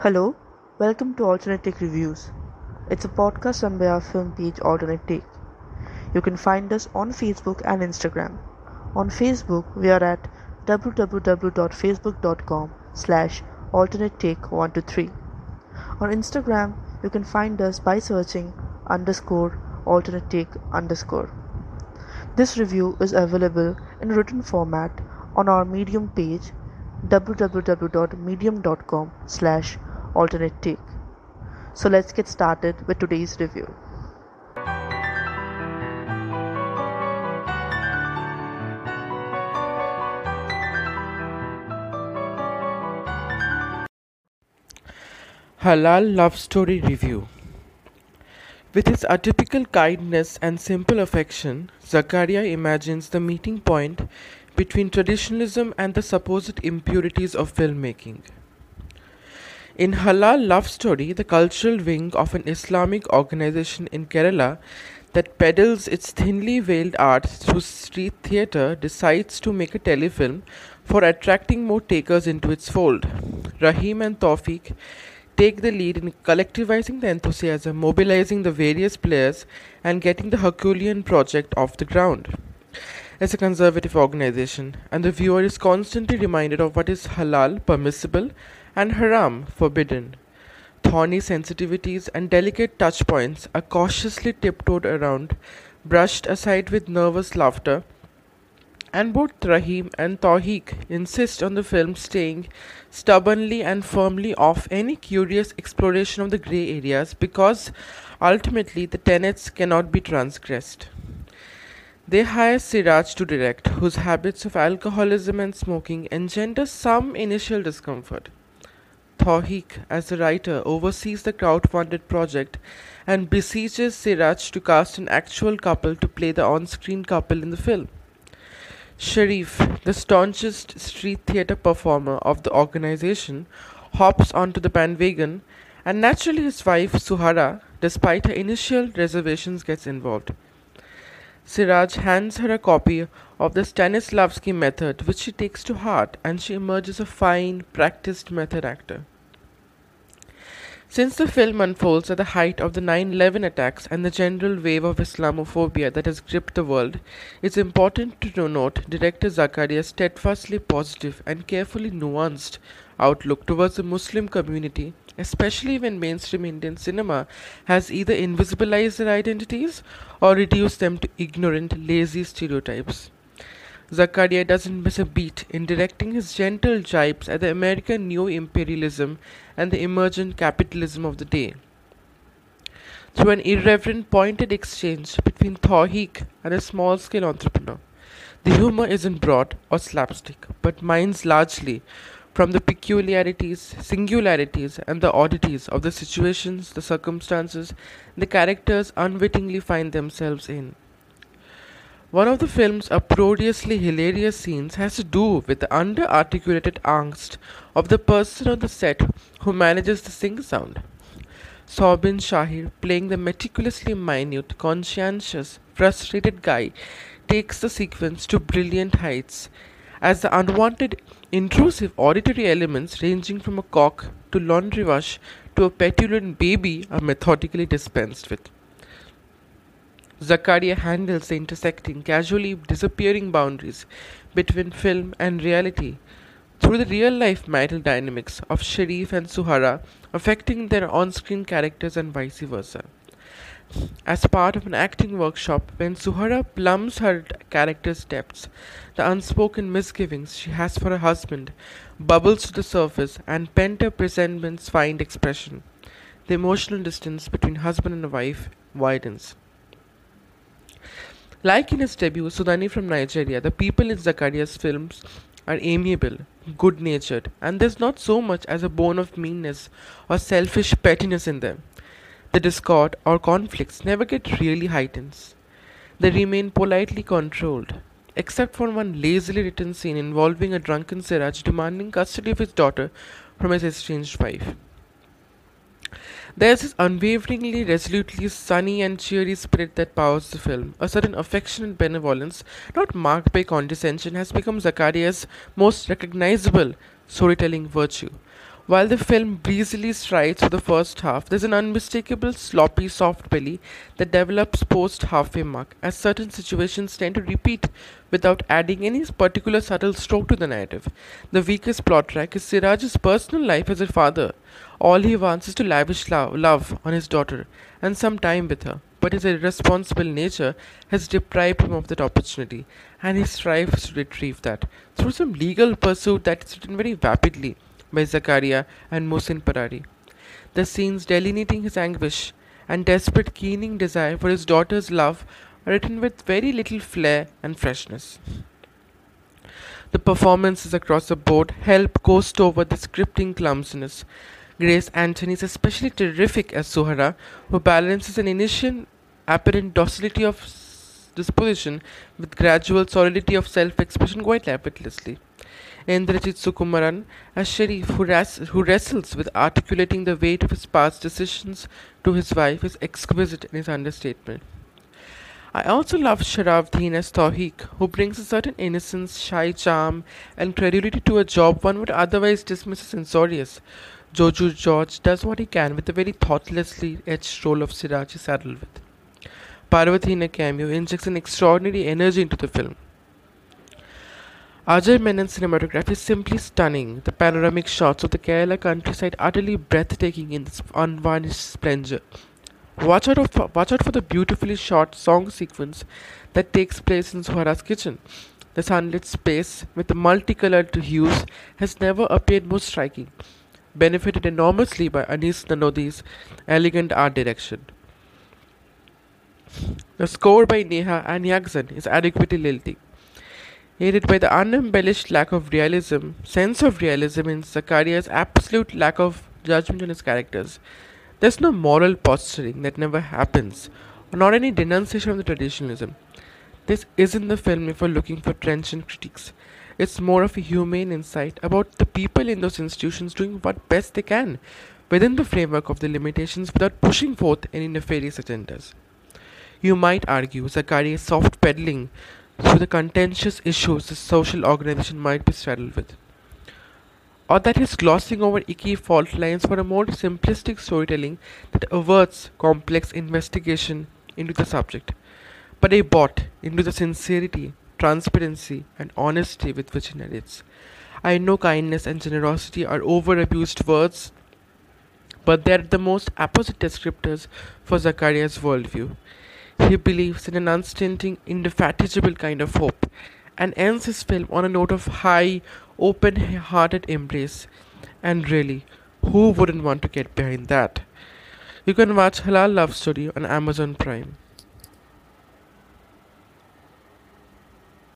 Hello, welcome to Alternate Take Reviews. It's a podcast run by our film page Alternate Take. You can find us on Facebook and Instagram. On Facebook, we are at www.facebook.com slash alternate take 123. On Instagram, you can find us by searching underscore alternate take underscore. This review is available in written format on our Medium page www.medium.com slash alternate take. So let's get started with today's review. Halal Love Story Review With his atypical kindness and simple affection, Zakaria imagines the meeting point between traditionalism and the supposed impurities of filmmaking. In Halal Love Story, the cultural wing of an Islamic organization in Kerala that peddles its thinly veiled art through street theatre decides to make a telefilm for attracting more takers into its fold. Rahim and Tawfiq take the lead in collectivizing the enthusiasm, mobilizing the various players, and getting the Herculean project off the ground. As a conservative organization, and the viewer is constantly reminded of what is halal, permissible, and haram, forbidden. Thorny sensitivities and delicate touch points are cautiously tiptoed around, brushed aside with nervous laughter, and both Rahim and Tawfiq insist on the film staying stubbornly and firmly off any curious exploration of the grey areas because ultimately the tenets cannot be transgressed. They hire Siraj to direct, whose habits of alcoholism and smoking engender some initial discomfort. Tawfiq, as the writer, oversees the crowd-funded project and beseeches Siraj to cast an actual couple to play the on-screen couple in the film. Sharif, the staunchest street theatre performer of the organization, hops onto the bandwagon, and naturally his wife Suhara, despite her initial reservations, gets involved. Siraj hands her a copy of the Stanislavski method, which she takes to heart, and she emerges a fine, practiced method actor. Since the film unfolds at the height of the 9 11 attacks and the general wave of Islamophobia that has gripped the world, it's important to note director Zakaria's steadfastly positive and carefully nuanced outlook towards the Muslim community, especially when mainstream Indian cinema has either invisibilized their identities or reduced them to ignorant, lazy stereotypes. Zakaria doesn't miss a beat in directing his gentle jibes at the American neo imperialism and the emergent capitalism of the day. Through an irreverent, pointed exchange between Tawfiq and a small scale entrepreneur. The humor isn't broad or slapstick, but mines largely from the peculiarities, singularities, and the oddities of the situations, the circumstances, the characters unwittingly find themselves in. One of the film's uproariously hilarious scenes has to do with the under-articulated angst of the person on the set who manages the sync sound. Soubin Shahir, playing the meticulously minute, conscientious, frustrated guy, takes the sequence to brilliant heights as the unwanted, intrusive auditory elements ranging from a cock to laundry wash to a petulant baby are methodically dispensed with. Zakaria handles the intersecting, casually disappearing boundaries between film and reality through the real life marital dynamics of Sharif and Suhara affecting their on screen characters and vice versa. As part of an acting workshop, when Suhara plumbs her character's depths, the unspoken misgivings she has for her husband bubbles to the surface and pent up resentments find expression. The emotional distance between husband and wife widens. Like in his debut, Sudani from Nigeria, the people in Zakaria's films are amiable, good natured, and there's not so much as a bone of meanness or selfish pettiness in them. The discord or conflicts never get really heightened. They remain politely controlled, except for one lazily written scene involving a drunken Siraj demanding custody of his daughter from his estranged wife. There is this unwaveringly, resolutely sunny and cheery spirit that powers the film. A certain affection and benevolence, not marked by condescension, has become Zakaria's most recognizable storytelling virtue. While the film breezily strides for the first half, there's an unmistakable sloppy soft belly that develops post halfway mark, as certain situations tend to repeat without adding any particular subtle stroke to the narrative. The weakest plot track is Siraj's personal life as a father. All he wants is to lavish love, love on his daughter and some time with her, but his irresponsible nature has deprived him of that opportunity, and he strives to retrieve that through some legal pursuit that is written very rapidly by Zakaria and Muhsin Parari. The scenes delineating his anguish and desperate keening desire for his daughter's love are written with very little flair and freshness. The performances across the board help coast over the scripting clumsiness. Grace Antony is especially terrific as Suhara, who balances an initial apparent docility of disposition with gradual solidity of self expression quite effortlessly. Indrajith Sukumaran as Sharif, who, who wrestles with articulating the weight of his past decisions to his wife, is exquisite in his understatement. I also love Sharafudheen as Tawfiq, who brings a certain innocence, shy charm, and credulity to a job one would otherwise dismiss as censorious. Joju George does what he can with the very thoughtlessly etched role of Siraj saddled with. Parvathy in a cameo injects an extraordinary energy into the film. Ajay Menon's cinematography is simply stunning. The panoramic shots of the Kerala countryside utterly breathtaking in its unvarnished splendor. Watch out, for, watch out for the beautifully shot song sequence that takes place in Suhara's kitchen. The sunlit space with the multicolored hues has never appeared more striking, benefited enormously by Anees Nadodi's elegant art direction. The score by Neha and Yakzan is adequately lilting aided by the unembellished lack of realism, sense of realism in Zakaria's absolute lack of judgment on his characters. There's no moral posturing that never happens, or not any denunciation of the traditionalism. This isn't the film if you're looking for trenchant critiques. It's more of a humane insight about the people in those institutions doing what best they can within the framework of the limitations without pushing forth any nefarious agendas. You might argue Zakaria's soft peddling through the contentious issues the social organization might be saddled with. Or that he's glossing over icky fault lines for a more simplistic storytelling that averts complex investigation into the subject, but I bought into the sincerity, transparency, and honesty with which he narrates. I know kindness and generosity are overabused words, but they're the most apposite descriptors for Zakaria's worldview. He believes in an unstinting, indefatigable kind of hope and ends his film on a note of high, open hearted embrace. And really, who wouldn't want to get behind that? You can watch Halal Love Story on Amazon Prime.